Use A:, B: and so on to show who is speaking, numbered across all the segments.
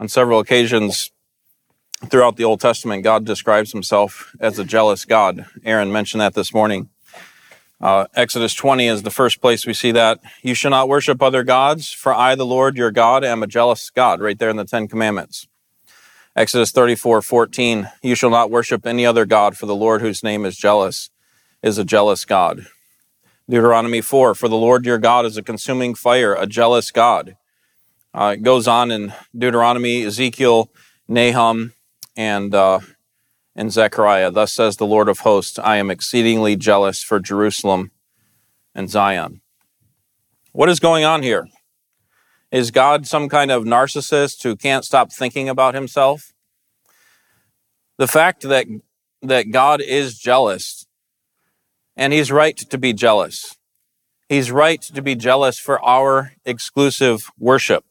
A: On several occasions throughout the Old Testament, God describes himself as a jealous God. Aaron mentioned that this morning. Uh, Exodus 20 is the first place we see that. You shall not worship other gods, for I, the Lord your God, am a jealous God, right there in the Ten Commandments. Exodus 34, 14, you shall not worship any other God, for the Lord whose name is jealous is a jealous God. Deuteronomy 4, for the Lord your God is a consuming fire, a jealous God. Uh, it goes on in Deuteronomy, Ezekiel, Nahum, and, uh, and Zechariah. Thus says the Lord of hosts, I am exceedingly jealous for Jerusalem and Zion. What is going on here? Is God some kind of narcissist who can't stop thinking about himself? The fact that, that God is jealous, and he's right to be jealous. He's right to be jealous for our exclusive worship.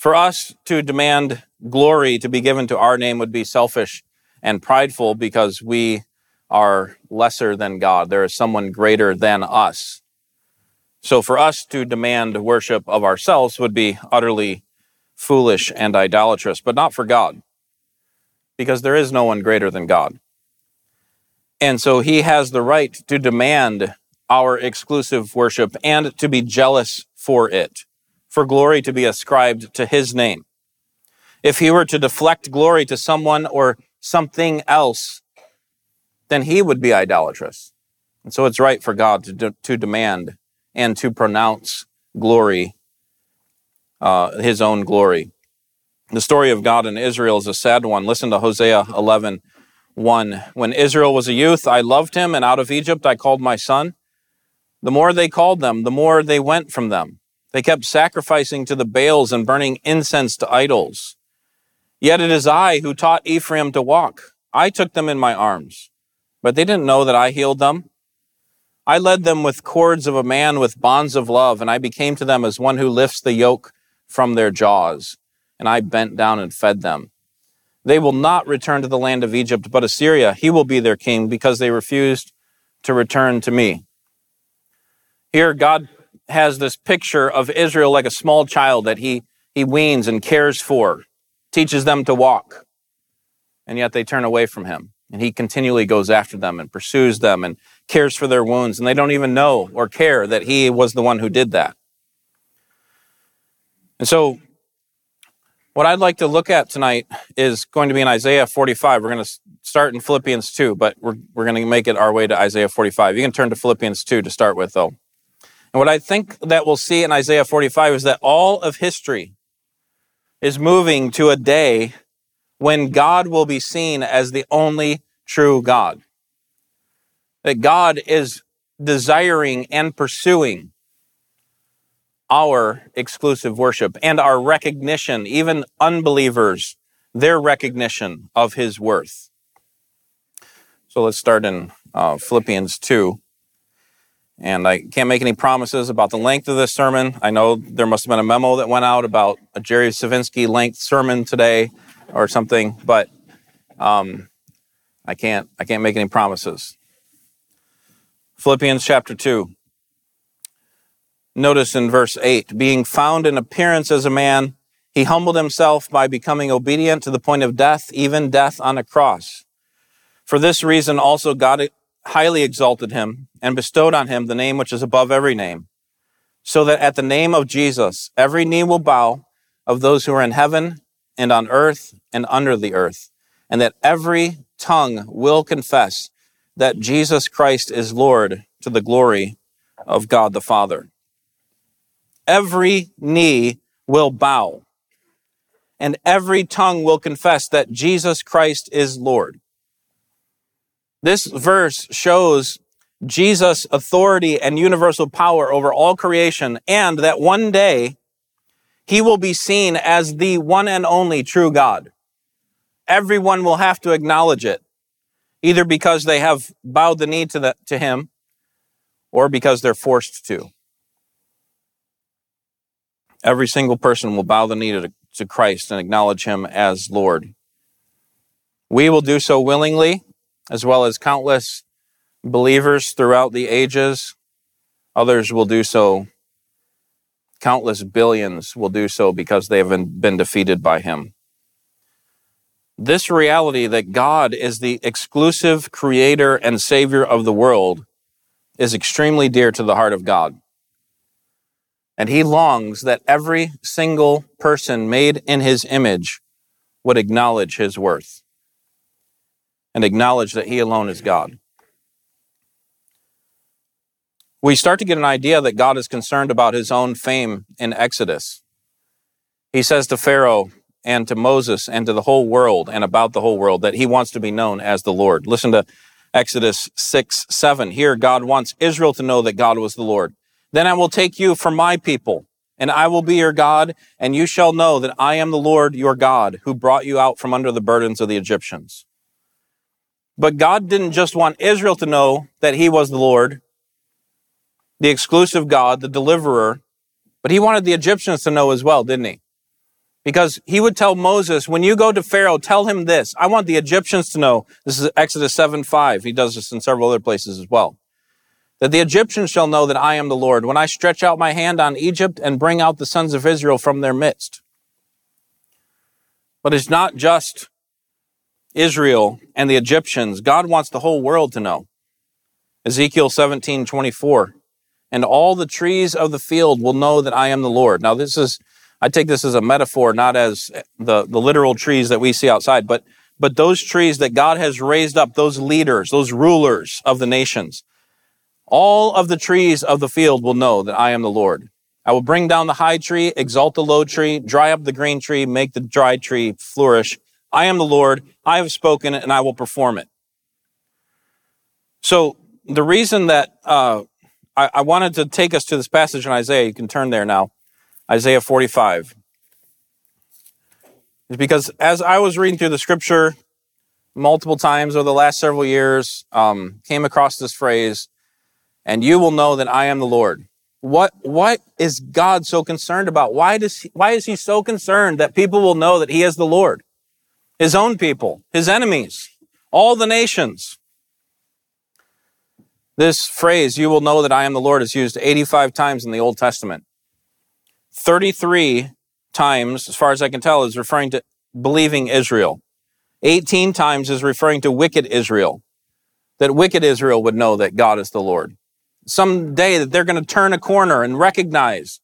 A: For us to demand glory to be given to our name would be selfish and prideful because we are lesser than God. There is someone greater than us. So for us to demand worship of ourselves would be utterly foolish and idolatrous, but not for God, because there is no one greater than God. And so he has the right to demand our exclusive worship and to be jealous for it for glory to be ascribed to his name. If he were to deflect glory to someone or something else, then he would be idolatrous. And so it's right for God to, de- to demand and to pronounce glory, uh, his own glory. The story of God and Israel is a sad one. Listen to Hosea 11, 1. When Israel was a youth, I loved him, and out of Egypt I called my son. The more they called them, the more they went from them. They kept sacrificing to the Baals and burning incense to idols. Yet it is I who taught Ephraim to walk. I took them in my arms, but they didn't know that I healed them. I led them with cords of a man with bonds of love, and I became to them as one who lifts the yoke from their jaws, and I bent down and fed them. They will not return to the land of Egypt, but Assyria, he will be their king because they refused to return to me. Here, God has this picture of Israel like a small child that he, he weans and cares for, teaches them to walk, and yet they turn away from him. And he continually goes after them and pursues them and cares for their wounds, and they don't even know or care that he was the one who did that. And so, what I'd like to look at tonight is going to be in Isaiah 45. We're going to start in Philippians 2, but we're, we're going to make it our way to Isaiah 45. You can turn to Philippians 2 to start with, though. And what I think that we'll see in Isaiah 45 is that all of history is moving to a day when God will be seen as the only true God. That God is desiring and pursuing our exclusive worship and our recognition, even unbelievers, their recognition of his worth. So let's start in uh, Philippians 2. And I can't make any promises about the length of this sermon. I know there must have been a memo that went out about a Jerry Savinsky length sermon today or something, but um, I can't I can't make any promises. Philippians chapter 2. Notice in verse 8, being found in appearance as a man, he humbled himself by becoming obedient to the point of death, even death on a cross. For this reason also God highly exalted him and bestowed on him the name which is above every name, so that at the name of Jesus every knee will bow of those who are in heaven and on earth and under the earth, and that every tongue will confess that Jesus Christ is Lord to the glory of God the Father. Every knee will bow, and every tongue will confess that Jesus Christ is Lord. This verse shows Jesus' authority and universal power over all creation, and that one day he will be seen as the one and only true God. Everyone will have to acknowledge it, either because they have bowed the knee to, the, to him or because they're forced to. Every single person will bow the knee to, to Christ and acknowledge him as Lord. We will do so willingly as well as countless believers throughout the ages. Others will do so countless billions will do so because they have been defeated by him. This reality that God is the exclusive creator and savior of the world is extremely dear to the heart of God. And he longs that every single person made in his image would acknowledge his worth and acknowledge that he alone is God. We start to get an idea that God is concerned about his own fame in Exodus. He says to Pharaoh and to Moses and to the whole world and about the whole world that he wants to be known as the Lord. Listen to Exodus 6 7. Here, God wants Israel to know that God was the Lord. Then I will take you for my people, and I will be your God, and you shall know that I am the Lord your God, who brought you out from under the burdens of the Egyptians. But God didn't just want Israel to know that he was the Lord, the exclusive God, the deliverer, but he wanted the Egyptians to know as well, didn't he? Because he would tell Moses, when you go to Pharaoh, tell him this. I want the Egyptians to know. This is Exodus 7 5. He does this in several other places as well. That the Egyptians shall know that I am the Lord when I stretch out my hand on Egypt and bring out the sons of Israel from their midst. But it's not just Israel and the Egyptians. God wants the whole world to know. Ezekiel 17 24 and all the trees of the field will know that I am the Lord. Now, this is, I take this as a metaphor, not as the, the literal trees that we see outside, but, but those trees that God has raised up, those leaders, those rulers of the nations. All of the trees of the field will know that I am the Lord. I will bring down the high tree, exalt the low tree, dry up the green tree, make the dry tree flourish. I am the Lord. I have spoken and I will perform it. So the reason that uh, I, I wanted to take us to this passage in Isaiah. You can turn there now. Isaiah 45. Is because as I was reading through the scripture multiple times over the last several years, um, came across this phrase, and you will know that I am the Lord. What, what is God so concerned about? Why does he, why is he so concerned that people will know that he is the Lord? His own people, his enemies, all the nations. This phrase, you will know that I am the Lord, is used 85 times in the Old Testament. 33 times, as far as I can tell, is referring to believing Israel. 18 times is referring to wicked Israel. That wicked Israel would know that God is the Lord. Someday that they're going to turn a corner and recognize,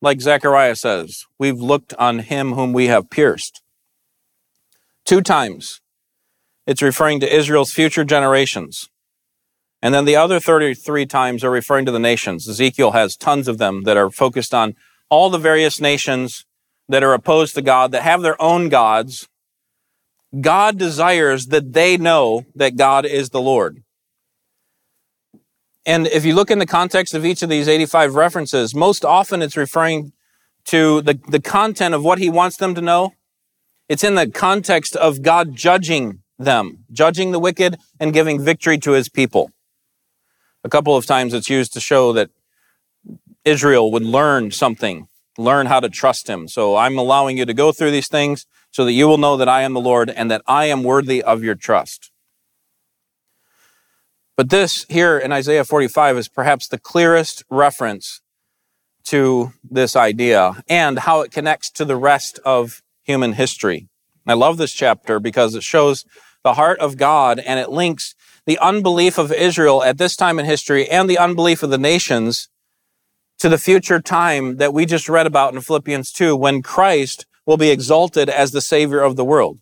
A: like Zechariah says, we've looked on him whom we have pierced. Two times, it's referring to Israel's future generations. And then the other 33 times are referring to the nations. Ezekiel has tons of them that are focused on all the various nations that are opposed to God, that have their own gods. God desires that they know that God is the Lord. And if you look in the context of each of these 85 references, most often it's referring to the, the content of what he wants them to know. It's in the context of God judging them, judging the wicked and giving victory to his people. A couple of times it's used to show that Israel would learn something, learn how to trust him. So I'm allowing you to go through these things so that you will know that I am the Lord and that I am worthy of your trust. But this here in Isaiah 45 is perhaps the clearest reference to this idea and how it connects to the rest of human history. I love this chapter because it shows the heart of God and it links the unbelief of Israel at this time in history and the unbelief of the nations to the future time that we just read about in Philippians 2 when Christ will be exalted as the Savior of the world.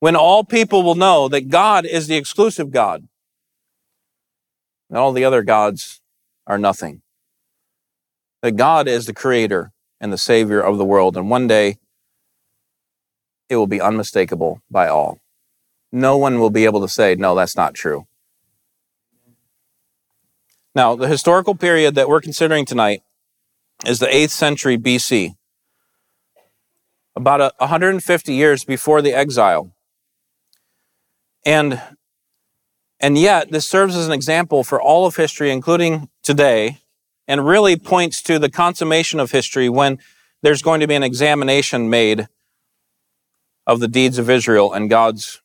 A: When all people will know that God is the exclusive God and all the other gods are nothing. That God is the Creator and the Savior of the world. And one day it will be unmistakable by all no one will be able to say, no, that's not true. Now, the historical period that we're considering tonight is the 8th century BC, about 150 years before the exile. And, and yet, this serves as an example for all of history, including today, and really points to the consummation of history when there's going to be an examination made of the deeds of Israel and God's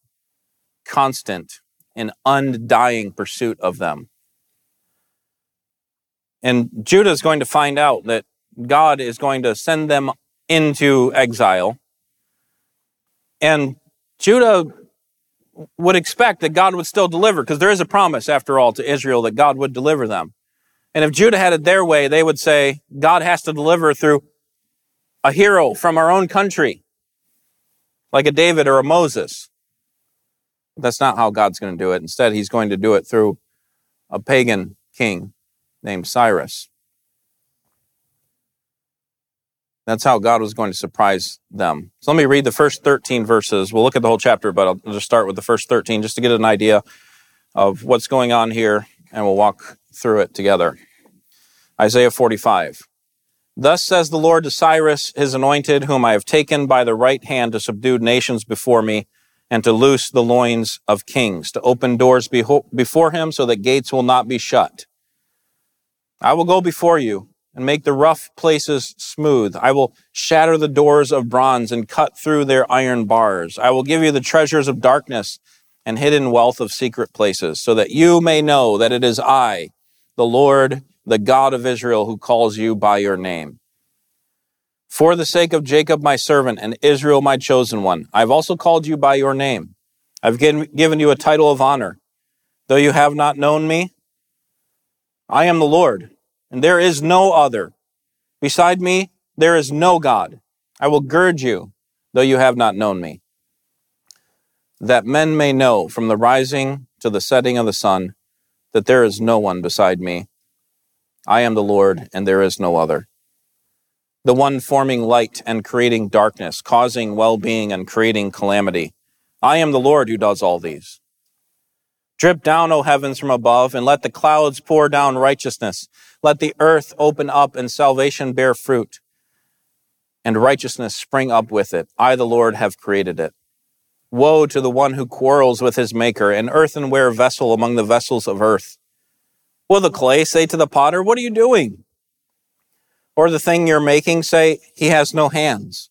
A: constant and undying pursuit of them. And Judah is going to find out that God is going to send them into exile. And Judah would expect that God would still deliver because there is a promise, after all, to Israel that God would deliver them. And if Judah had it their way, they would say, God has to deliver through a hero from our own country, like a David or a Moses. That's not how God's going to do it. Instead, he's going to do it through a pagan king named Cyrus. That's how God was going to surprise them. So let me read the first 13 verses. We'll look at the whole chapter, but I'll just start with the first 13 just to get an idea of what's going on here, and we'll walk through it together. Isaiah 45. Thus says the Lord to Cyrus, his anointed, whom I have taken by the right hand to subdue nations before me, and to loose the loins of kings, to open doors before him so that gates will not be shut. I will go before you and make the rough places smooth. I will shatter the doors of bronze and cut through their iron bars. I will give you the treasures of darkness and hidden wealth of secret places, so that you may know that it is I, the Lord, the God of Israel, who calls you by your name. For the sake of Jacob my servant and Israel my chosen one, I have also called you by your name. I've given you a title of honor. Though you have not known me, I am the Lord and there is no other. Beside me, there is no God. I will gird you, though you have not known me, that men may know from the rising to the setting of the sun that there is no one beside me. I am the Lord, and there is no other. The one forming light and creating darkness, causing well being and creating calamity. I am the Lord who does all these. Drip down, O heavens, from above, and let the clouds pour down righteousness. Let the earth open up and salvation bear fruit, and righteousness spring up with it. I, the Lord, have created it. Woe to the one who quarrels with his maker, an earthenware vessel among the vessels of earth. Will the clay say to the potter, What are you doing? Or the thing you're making say, He has no hands.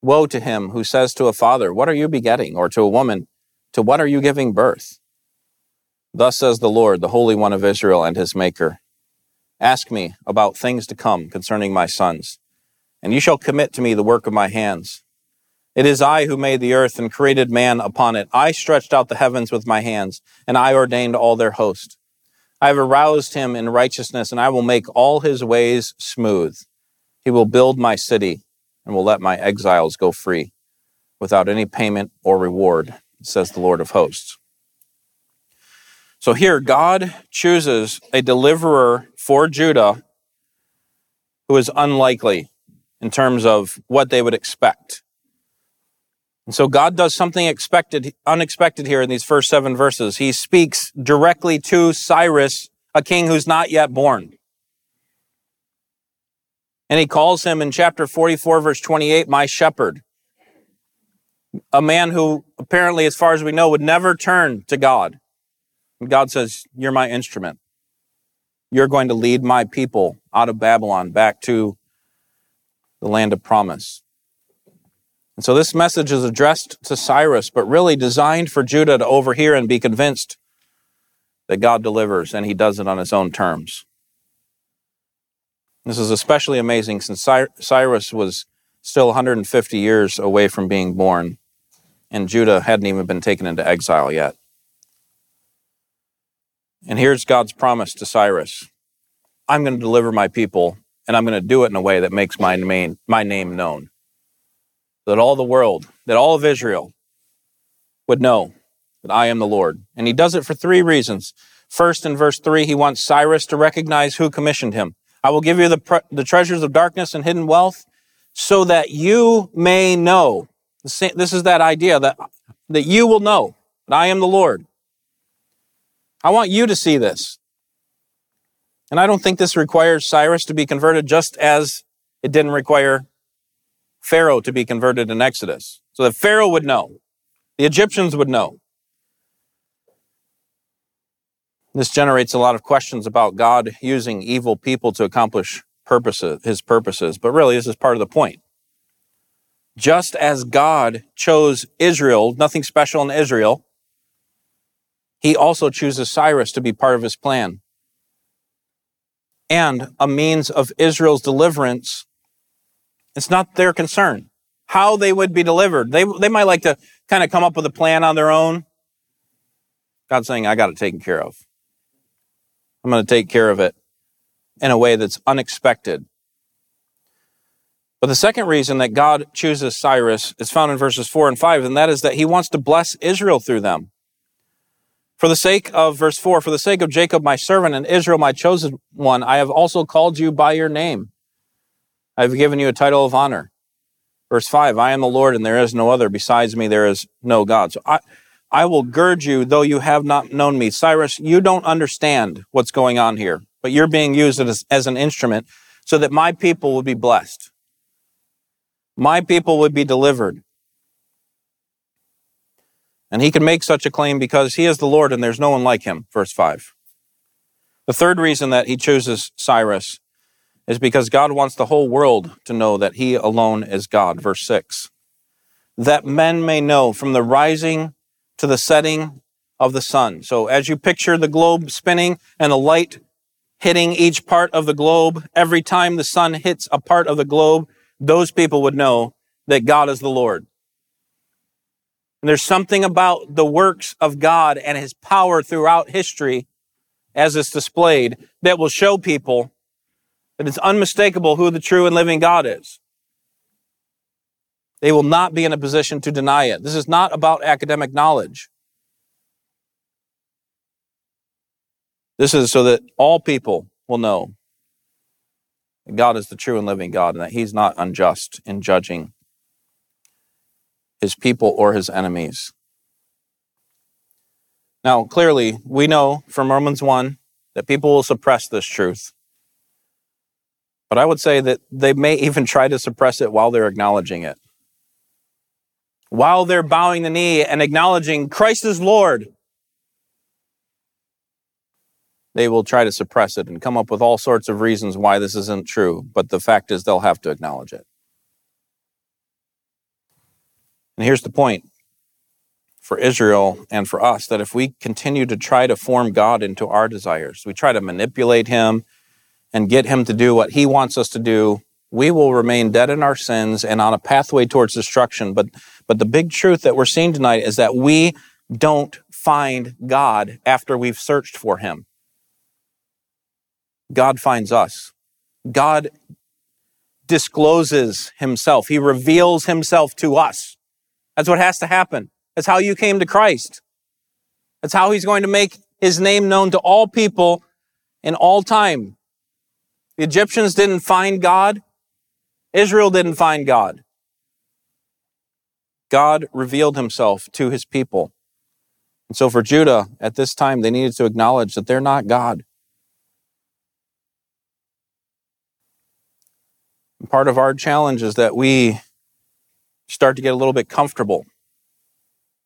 A: Woe to him who says to a father, What are you begetting? Or to a woman, to what are you giving birth? Thus says the Lord, the Holy One of Israel and his Maker Ask me about things to come concerning my sons, and you shall commit to me the work of my hands. It is I who made the earth and created man upon it. I stretched out the heavens with my hands, and I ordained all their host. I have aroused him in righteousness, and I will make all his ways smooth. He will build my city and will let my exiles go free without any payment or reward says the Lord of hosts. So here, God chooses a deliverer for Judah who is unlikely in terms of what they would expect. And so God does something expected, unexpected here in these first seven verses. He speaks directly to Cyrus, a king who's not yet born. And he calls him in chapter 44, verse 28, my shepherd a man who apparently, as far as we know, would never turn to God. And God says, You're my instrument. You're going to lead my people out of Babylon back to the land of promise. And so this message is addressed to Cyrus, but really designed for Judah to overhear and be convinced that God delivers and he does it on his own terms. This is especially amazing since Cyrus was still 150 years away from being born and Judah hadn't even been taken into exile yet. And here's God's promise to Cyrus I'm going to deliver my people, and I'm going to do it in a way that makes my name, my name known. That all the world, that all of Israel would know that I am the Lord. And he does it for three reasons. First, in verse 3, he wants Cyrus to recognize who commissioned him. I will give you the, pre- the treasures of darkness and hidden wealth so that you may know this is that idea that, that you will know that I am the Lord. I want you to see this. And I don't think this requires Cyrus to be converted just as it didn't require Pharaoh to be converted in Exodus. So that Pharaoh would know, the Egyptians would know. This generates a lot of questions about God using evil people to accomplish purposes, his purposes. But really, this is part of the point. Just as God chose Israel, nothing special in Israel, he also chooses Cyrus to be part of his plan. and a means of Israel's deliverance, it's not their concern. How they would be delivered. They, they might like to kind of come up with a plan on their own. God's saying, I got it taken care of. I'm going to take care of it in a way that's unexpected. But the second reason that God chooses Cyrus is found in verses 4 and 5, and that is that he wants to bless Israel through them. For the sake of, verse 4, for the sake of Jacob my servant and Israel my chosen one, I have also called you by your name. I have given you a title of honor. Verse 5, I am the Lord and there is no other. Besides me, there is no God. So I, I will gird you, though you have not known me. Cyrus, you don't understand what's going on here, but you're being used as, as an instrument so that my people will be blessed my people would be delivered. And he can make such a claim because he is the Lord and there's no one like him. Verse 5. The third reason that he chooses Cyrus is because God wants the whole world to know that he alone is God. Verse 6. That men may know from the rising to the setting of the sun. So as you picture the globe spinning and the light hitting each part of the globe, every time the sun hits a part of the globe, those people would know that God is the Lord. And there's something about the works of God and his power throughout history as it's displayed that will show people that it's unmistakable who the true and living God is. They will not be in a position to deny it. This is not about academic knowledge. This is so that all people will know that God is the true and living God and that He's not unjust in judging His people or His enemies. Now, clearly, we know from Romans 1 that people will suppress this truth. But I would say that they may even try to suppress it while they're acknowledging it. While they're bowing the knee and acknowledging Christ is Lord, they will try to suppress it and come up with all sorts of reasons why this isn't true. But the fact is, they'll have to acknowledge it. And here's the point for Israel and for us that if we continue to try to form God into our desires, we try to manipulate him and get him to do what he wants us to do, we will remain dead in our sins and on a pathway towards destruction. But, but the big truth that we're seeing tonight is that we don't find God after we've searched for him. God finds us. God discloses himself. He reveals himself to us. That's what has to happen. That's how you came to Christ. That's how he's going to make his name known to all people in all time. The Egyptians didn't find God. Israel didn't find God. God revealed himself to his people. And so for Judah at this time, they needed to acknowledge that they're not God. Part of our challenge is that we start to get a little bit comfortable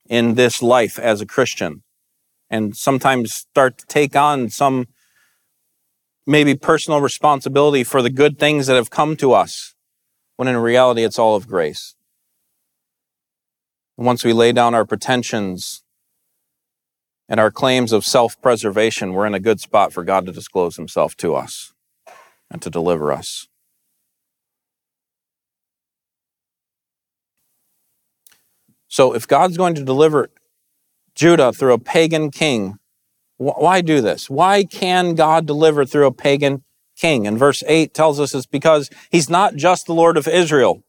A: in this life as a Christian and sometimes start to take on some maybe personal responsibility for the good things that have come to us when in reality it's all of grace. once we lay down our pretensions and our claims of self preservation, we're in a good spot for God to disclose himself to us and to deliver us. So if God's going to deliver Judah through a pagan king, why do this? Why can God deliver through a pagan king? And verse 8 tells us it's because he's not just the Lord of Israel.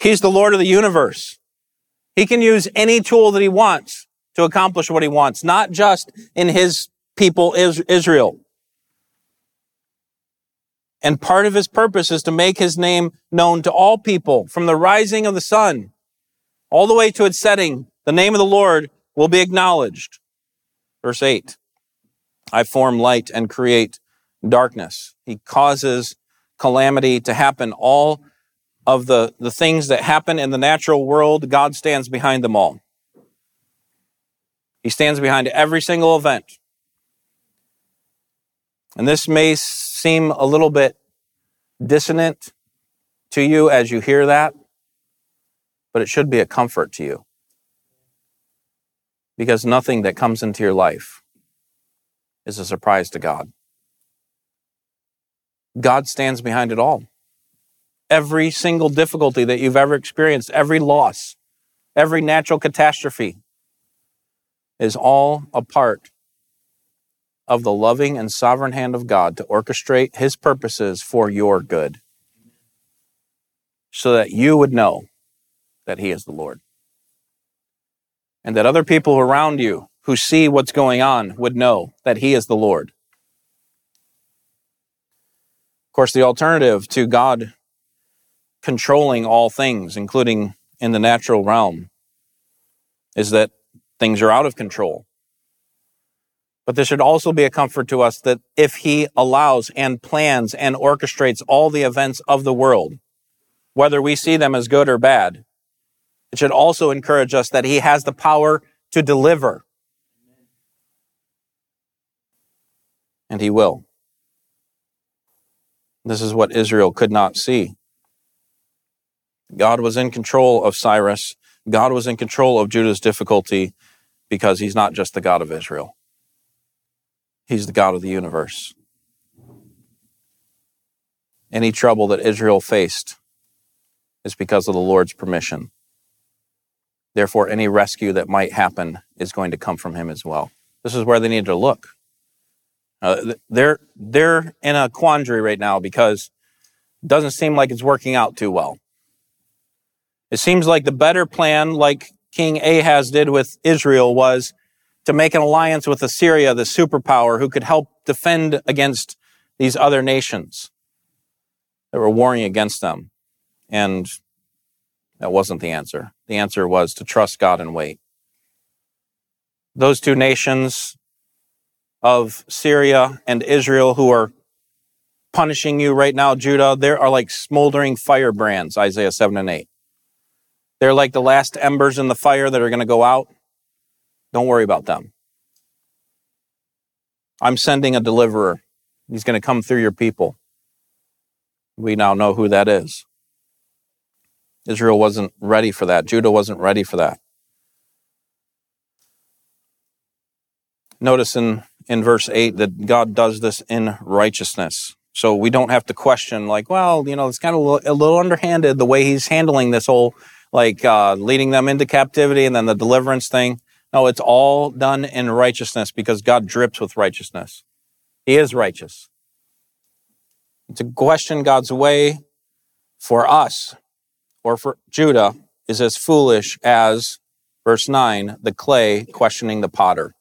A: He's the Lord of the universe. He can use any tool that he wants to accomplish what he wants, not just in his people Israel. And part of his purpose is to make his name known to all people from the rising of the sun all the way to its setting. The name of the Lord will be acknowledged. Verse 8 I form light and create darkness. He causes calamity to happen. All of the, the things that happen in the natural world, God stands behind them all. He stands behind every single event. And this may seem a little bit dissonant to you as you hear that, but it should be a comfort to you. Because nothing that comes into your life is a surprise to God. God stands behind it all. Every single difficulty that you've ever experienced, every loss, every natural catastrophe is all a part of the loving and sovereign hand of God to orchestrate his purposes for your good so that you would know that he is the Lord. And that other people around you who see what's going on would know that he is the Lord. Of course, the alternative to God controlling all things, including in the natural realm, is that things are out of control. But this should also be a comfort to us that if He allows and plans and orchestrates all the events of the world, whether we see them as good or bad, it should also encourage us that He has the power to deliver. And He will. This is what Israel could not see. God was in control of Cyrus. God was in control of Judah's difficulty because he's not just the God of Israel. He's the God of the universe. Any trouble that Israel faced is because of the Lord's permission. Therefore, any rescue that might happen is going to come from him as well. This is where they need to look. Uh, they're they're in a quandary right now because it doesn't seem like it's working out too well. It seems like the better plan, like King Ahaz did with Israel, was to make an alliance with Assyria, the superpower, who could help defend against these other nations that were warring against them. And that wasn't the answer. The answer was to trust God and wait. Those two nations, of Syria and Israel who are punishing you right now, Judah, there are like smoldering firebrands, Isaiah 7 and 8. They're like the last embers in the fire that are going to go out. Don't worry about them. I'm sending a deliverer. He's going to come through your people. We now know who that is. Israel wasn't ready for that. Judah wasn't ready for that. Notice in in verse 8 that God does this in righteousness. So we don't have to question, like, well, you know, it's kind of a little underhanded the way he's handling this whole, like, uh, leading them into captivity and then the deliverance thing. No, it's all done in righteousness because God drips with righteousness. He is righteous. To question God's way for us or for Judah is as foolish as, verse 9, the clay questioning the potter.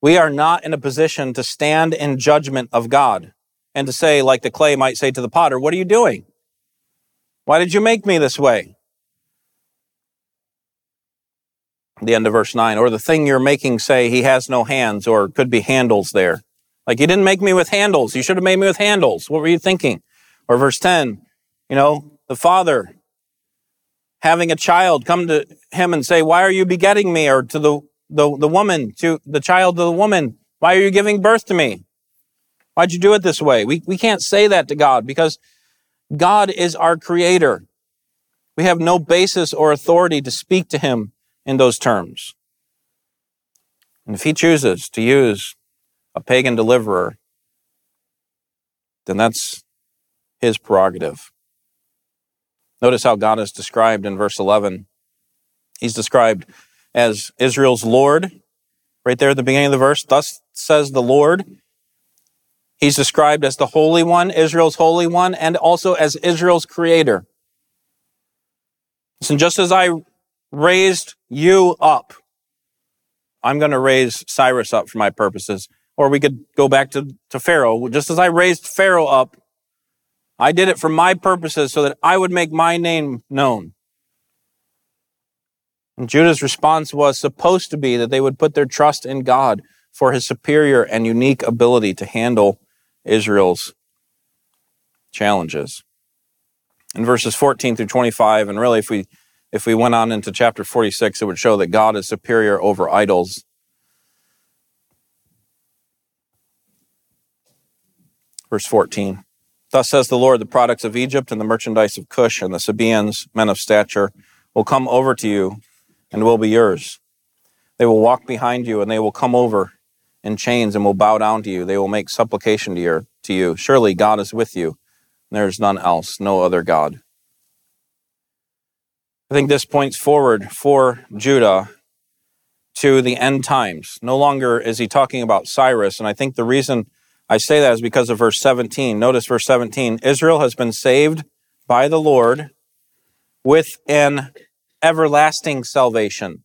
A: We are not in a position to stand in judgment of God and to say, like the clay might say to the potter, What are you doing? Why did you make me this way? The end of verse 9. Or the thing you're making say, He has no hands, or could be handles there. Like, you didn't make me with handles. You should have made me with handles. What were you thinking? Or verse 10, you know, the father having a child come to him and say, Why are you begetting me? Or to the the, the woman to the child of the woman, why are you giving birth to me? Why'd you do it this way? We, we can't say that to God because God is our creator. We have no basis or authority to speak to him in those terms. And if he chooses to use a pagan deliverer, then that's his prerogative. Notice how God is described in verse 11. He's described as Israel's Lord, right there at the beginning of the verse. Thus says the Lord. He's described as the Holy One, Israel's Holy One, and also as Israel's Creator. Listen, just as I raised you up, I'm going to raise Cyrus up for my purposes. Or we could go back to, to Pharaoh. Just as I raised Pharaoh up, I did it for my purposes so that I would make my name known. And Judah's response was supposed to be that they would put their trust in God for his superior and unique ability to handle Israel's challenges. In verses 14 through 25, and really if we if we went on into chapter 46, it would show that God is superior over idols. Verse 14. Thus says the Lord, the products of Egypt and the merchandise of Cush and the Sabaeans, men of stature, will come over to you and will be yours. They will walk behind you and they will come over in chains and will bow down to you. They will make supplication to, to you. Surely God is with you. There is none else, no other God. I think this points forward for Judah to the end times. No longer is he talking about Cyrus. And I think the reason I say that is because of verse 17. Notice verse 17 Israel has been saved by the Lord with an everlasting salvation.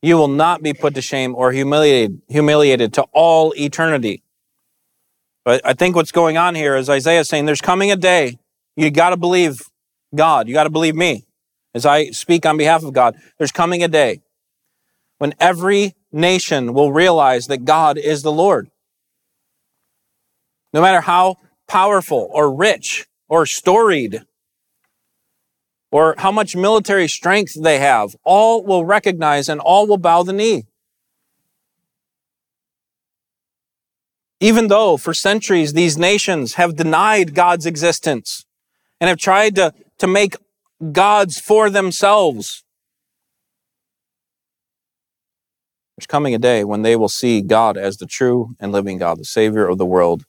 A: You will not be put to shame or humiliated, humiliated to all eternity. But I think what's going on here is Isaiah saying there's coming a day. You got to believe God. You got to believe me as I speak on behalf of God. There's coming a day when every nation will realize that God is the Lord. No matter how powerful or rich or storied or how much military strength they have, all will recognize and all will bow the knee. Even though for centuries these nations have denied God's existence and have tried to, to make gods for themselves, there's coming a day when they will see God as the true and living God, the Savior of the world.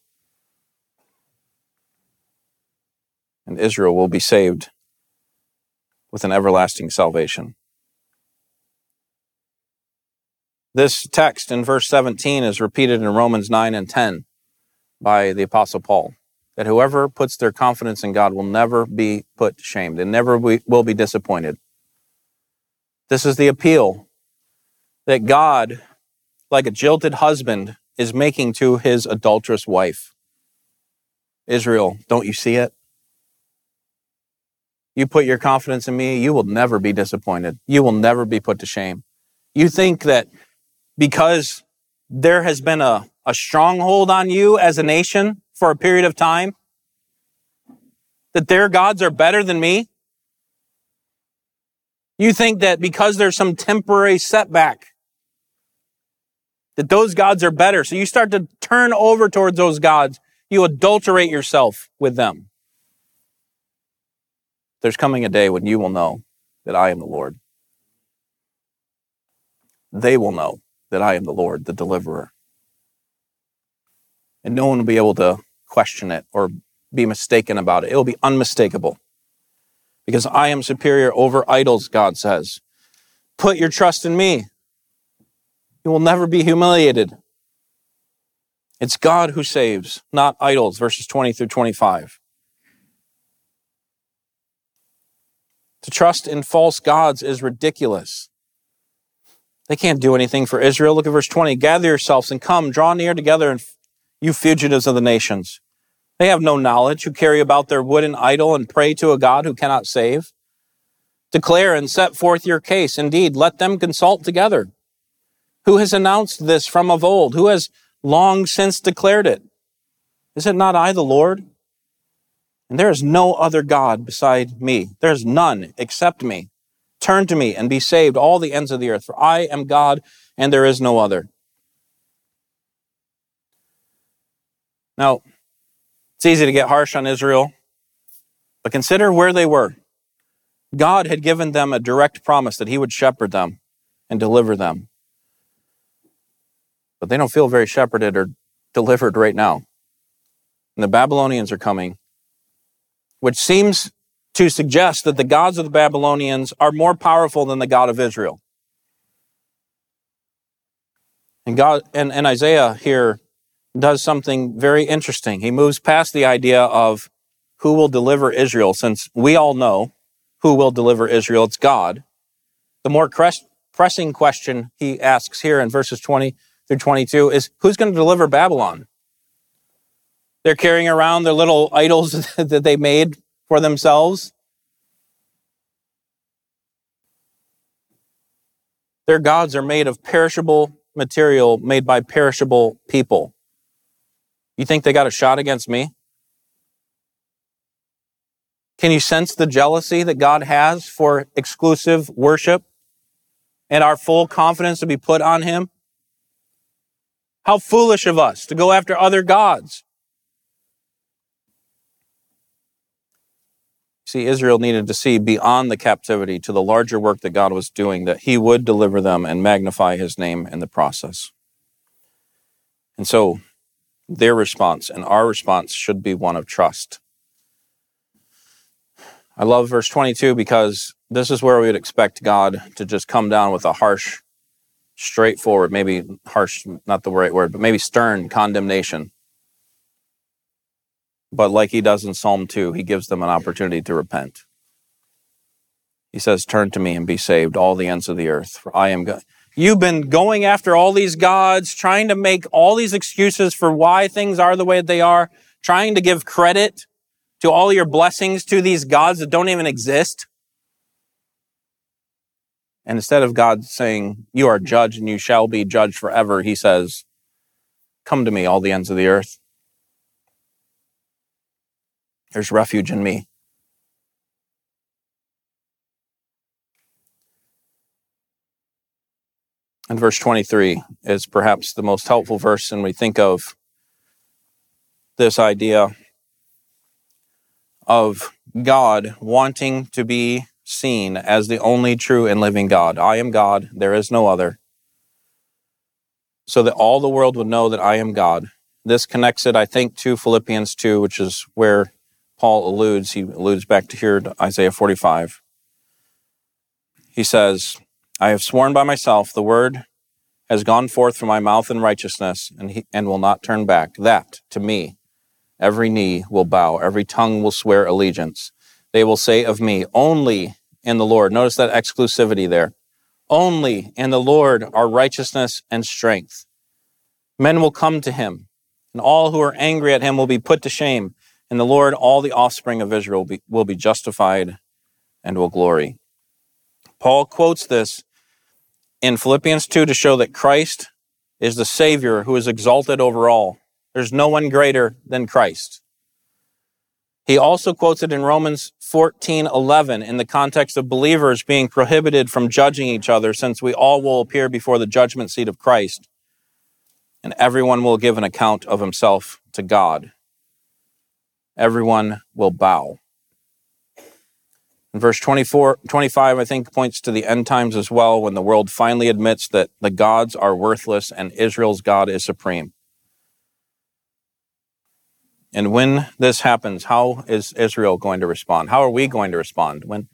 A: And Israel will be saved with an everlasting salvation. This text in verse 17 is repeated in Romans 9 and 10 by the Apostle Paul that whoever puts their confidence in God will never be put to shame. They never will be disappointed. This is the appeal that God, like a jilted husband, is making to his adulterous wife. Israel, don't you see it? You put your confidence in me, you will never be disappointed. You will never be put to shame. You think that because there has been a, a stronghold on you as a nation for a period of time, that their gods are better than me? You think that because there's some temporary setback, that those gods are better. So you start to turn over towards those gods. You adulterate yourself with them. There's coming a day when you will know that I am the Lord. They will know that I am the Lord, the deliverer. And no one will be able to question it or be mistaken about it. It will be unmistakable. Because I am superior over idols, God says. Put your trust in me. You will never be humiliated. It's God who saves, not idols, verses 20 through 25. To trust in false gods is ridiculous. They can't do anything for Israel. Look at verse 20. Gather yourselves and come, draw near together, and you fugitives of the nations. They have no knowledge who carry about their wooden idol and pray to a God who cannot save. Declare and set forth your case. Indeed, let them consult together. Who has announced this from of old? Who has long since declared it? Is it not I, the Lord? And there is no other God beside me. There is none except me. Turn to me and be saved, all the ends of the earth, for I am God and there is no other. Now, it's easy to get harsh on Israel, but consider where they were. God had given them a direct promise that He would shepherd them and deliver them. But they don't feel very shepherded or delivered right now. And the Babylonians are coming which seems to suggest that the gods of the Babylonians are more powerful than the God of Israel. And God and, and Isaiah here does something very interesting. He moves past the idea of who will deliver Israel, since we all know who will deliver Israel. It's God. The more pressing question he asks here in verses 20 through 22 is who's going to deliver Babylon? They're carrying around their little idols that they made for themselves. Their gods are made of perishable material made by perishable people. You think they got a shot against me? Can you sense the jealousy that God has for exclusive worship and our full confidence to be put on Him? How foolish of us to go after other gods. See, Israel needed to see beyond the captivity to the larger work that God was doing, that he would deliver them and magnify his name in the process. And so their response and our response should be one of trust. I love verse 22 because this is where we would expect God to just come down with a harsh, straightforward, maybe harsh, not the right word, but maybe stern condemnation. But like he does in Psalm 2, he gives them an opportunity to repent. He says, Turn to me and be saved, all the ends of the earth, for I am God. You've been going after all these gods, trying to make all these excuses for why things are the way they are, trying to give credit to all your blessings to these gods that don't even exist. And instead of God saying, You are judged and you shall be judged forever, he says, Come to me, all the ends of the earth. There's refuge in me. And verse 23 is perhaps the most helpful verse when we think of this idea of God wanting to be seen as the only true and living God. I am God, there is no other. So that all the world would know that I am God. This connects it, I think, to Philippians 2, which is where Paul alludes. He alludes back to here to Isaiah 45. He says, I have sworn by myself, the word has gone forth from my mouth in righteousness, and, he, and will not turn back. That, to me, every knee will bow, every tongue will swear allegiance. They will say of me, only in the Lord. Notice that exclusivity there. Only in the Lord are righteousness and strength. Men will come to him, and all who are angry at him will be put to shame. In the Lord, all the offspring of Israel will be, will be justified and will glory. Paul quotes this in Philippians 2 to show that Christ is the Savior who is exalted over all. There's no one greater than Christ. He also quotes it in Romans 14:11 in the context of believers being prohibited from judging each other since we all will appear before the judgment seat of Christ and everyone will give an account of himself to God. Everyone will bow. In verse 24, 25, I think, points to the end times as well, when the world finally admits that the gods are worthless and Israel's God is supreme. And when this happens, how is Israel going to respond? How are we going to respond? When,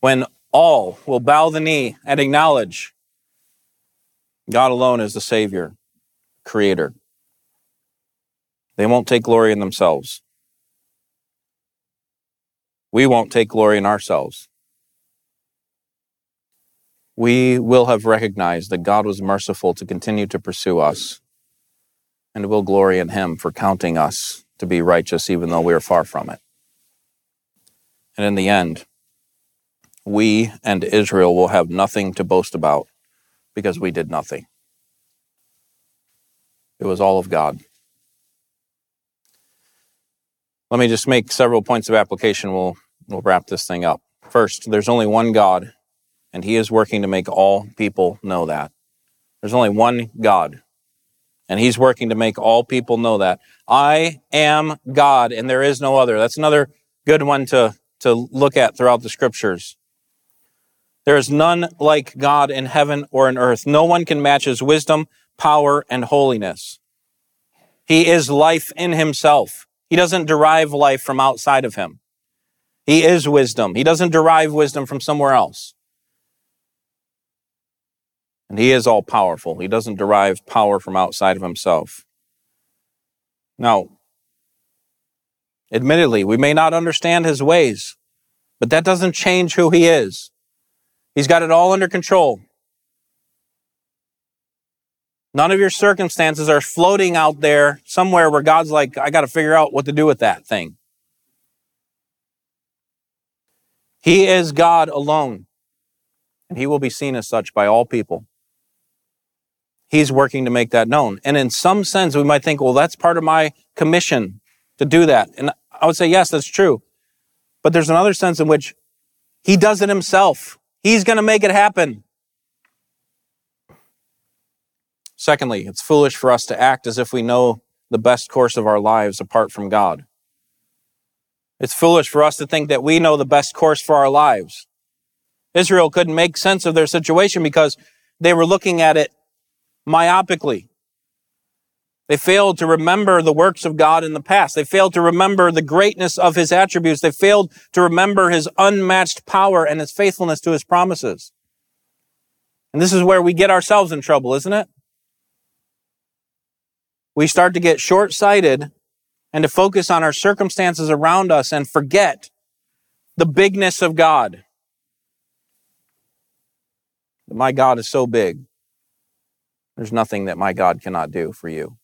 A: when all will bow the knee and acknowledge God alone is the Savior, Creator. They won't take glory in themselves we won't take glory in ourselves. We will have recognized that God was merciful to continue to pursue us, and will glory in Him for counting us to be righteous even though we are far from it. And in the end, we and Israel will have nothing to boast about because we did nothing. It was all of God. Let me just make several points of application. We'll, we'll wrap this thing up. First, there's only one God, and He is working to make all people know that. There's only one God, and He's working to make all people know that. I am God, and there is no other. That's another good one to, to look at throughout the scriptures. There is none like God in heaven or in earth. No one can match His wisdom, power, and holiness. He is life in Himself. He doesn't derive life from outside of him. He is wisdom. He doesn't derive wisdom from somewhere else. And he is all powerful. He doesn't derive power from outside of himself. Now, admittedly, we may not understand his ways, but that doesn't change who he is. He's got it all under control. None of your circumstances are floating out there somewhere where God's like, I got to figure out what to do with that thing. He is God alone, and he will be seen as such by all people. He's working to make that known. And in some sense, we might think, well, that's part of my commission to do that. And I would say, yes, that's true. But there's another sense in which he does it himself. He's going to make it happen. Secondly, it's foolish for us to act as if we know the best course of our lives apart from God. It's foolish for us to think that we know the best course for our lives. Israel couldn't make sense of their situation because they were looking at it myopically. They failed to remember the works of God in the past. They failed to remember the greatness of his attributes. They failed to remember his unmatched power and his faithfulness to his promises. And this is where we get ourselves in trouble, isn't it? We start to get short sighted and to focus on our circumstances around us and forget the bigness of God. My God is so big. There's nothing that my God cannot do for you.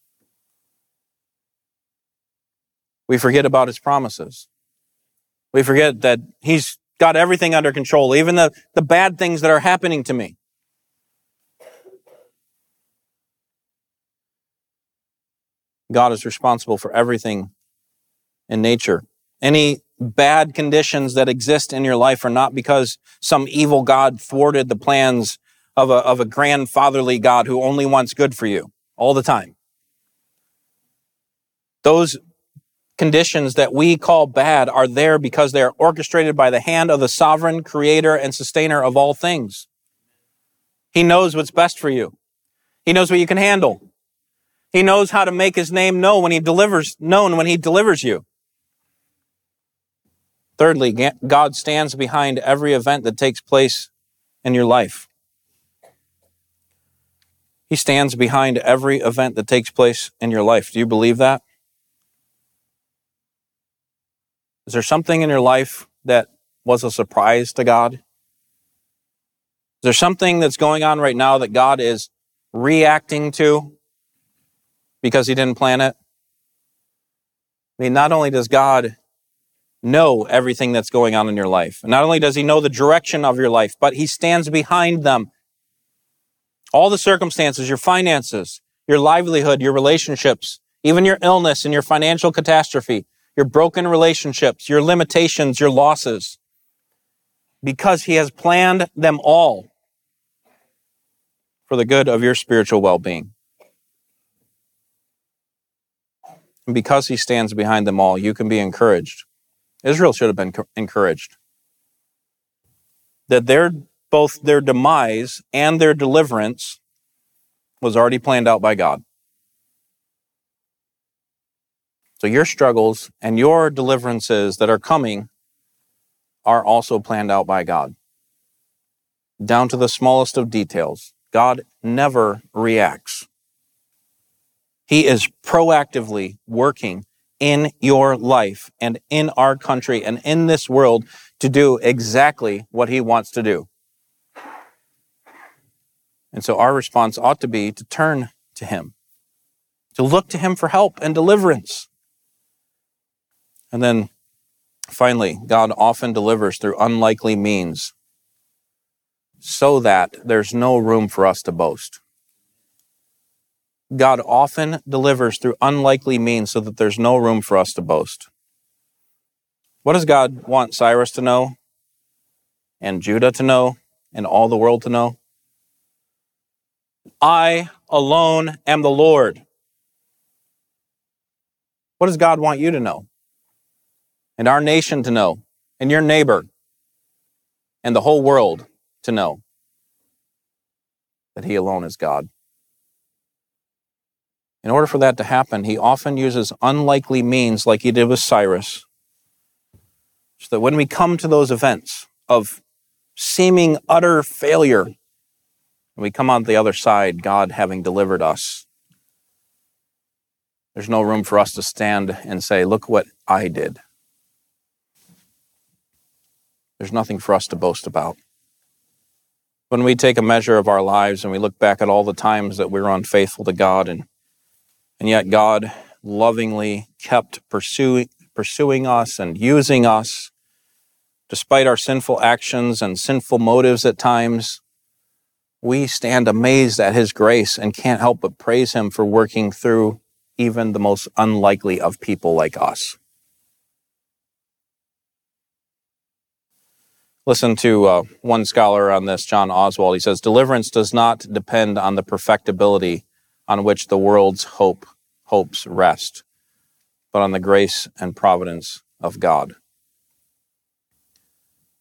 A: We forget about his promises. We forget that he's got everything under control, even the, the bad things that are happening to me. God is responsible for everything in nature. Any bad conditions that exist in your life are not because some evil God thwarted the plans of a, of a grandfatherly God who only wants good for you all the time. Those conditions that we call bad are there because they are orchestrated by the hand of the sovereign creator and sustainer of all things. He knows what's best for you. He knows what you can handle. He knows how to make his name known when he delivers, known when he delivers you. Thirdly, God stands behind every event that takes place in your life. He stands behind every event that takes place in your life. Do you believe that? Is there something in your life that was a surprise to God? Is there something that's going on right now that God is reacting to because he didn't plan it? I mean, not only does God know everything that's going on in your life, not only does he know the direction of your life, but he stands behind them. All the circumstances, your finances, your livelihood, your relationships, even your illness and your financial catastrophe, your broken relationships, your limitations, your losses, because He has planned them all for the good of your spiritual well being. Because He stands behind them all, you can be encouraged. Israel should have been encouraged that their both their demise and their deliverance was already planned out by God. So your struggles and your deliverances that are coming are also planned out by God. Down to the smallest of details. God never reacts. He is proactively working in your life and in our country and in this world to do exactly what he wants to do. And so our response ought to be to turn to him, to look to him for help and deliverance. And then finally, God often delivers through unlikely means so that there's no room for us to boast. God often delivers through unlikely means so that there's no room for us to boast. What does God want Cyrus to know, and Judah to know, and all the world to know? I alone am the Lord. What does God want you to know? and our nation to know, and your neighbor, and the whole world to know that He alone is God. In order for that to happen, He often uses unlikely means like He did with Cyrus, so that when we come to those events of seeming utter failure, and we come on the other side, God having delivered us, there's no room for us to stand and say, Look what I did. There's nothing for us to boast about. When we take a measure of our lives and we look back at all the times that we were unfaithful to God and and yet God lovingly kept pursuing pursuing us and using us despite our sinful actions and sinful motives at times, we stand amazed at his grace and can't help but praise him for working through even the most unlikely of people like us. Listen to uh, one scholar on this, John Oswalt. He says, Deliverance does not depend on the perfectibility on which the world's hope hopes rest, but on the grace and providence of God.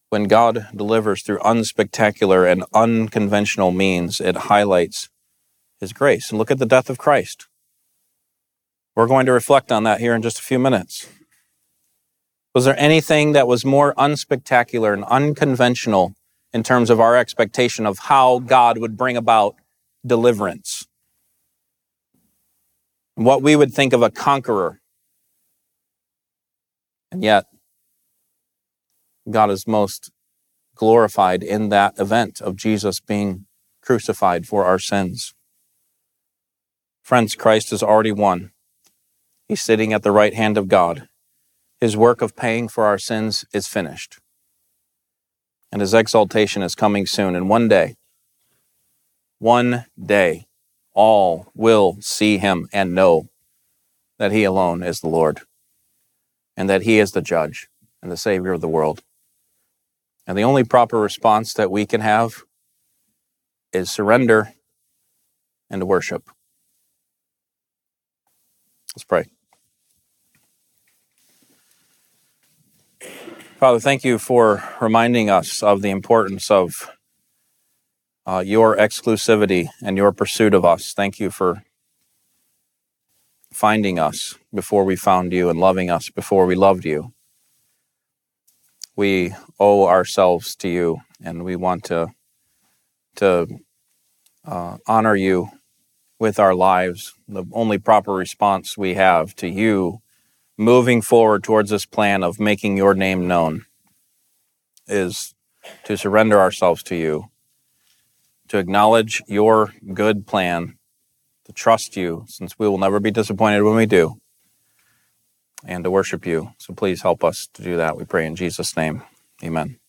A: When God delivers through unspectacular and unconventional means, it highlights his grace. And look at the death of Christ. We're going to reflect on that here in just a few minutes. Was there anything that was more unspectacular and unconventional in terms of our expectation of how God would bring about deliverance? What we would think of a conqueror. And yet, God is most glorified in that event of Jesus being crucified for our sins. Friends, Christ has already won. He's sitting at the right hand of God. His work of paying for our sins is finished. And his exaltation is coming soon. And one day, one day, all will see him and know that he alone is the Lord and that he is the judge and the Savior of the world. And the only proper response that we can have is surrender and worship. Let's pray. Father, thank you for reminding us of the importance of uh, your exclusivity and your pursuit of us. Thank you for finding us before we found you and loving us before we loved you. We owe ourselves to you, and we want to to uh, honor you with our lives. The only proper response we have to you moving forward towards this plan of making your name known is to surrender ourselves to you, to acknowledge your good plan, to trust you, since we will never be disappointed when we do, and to worship you. So please help us to do that. We pray in Jesus' name. Amen.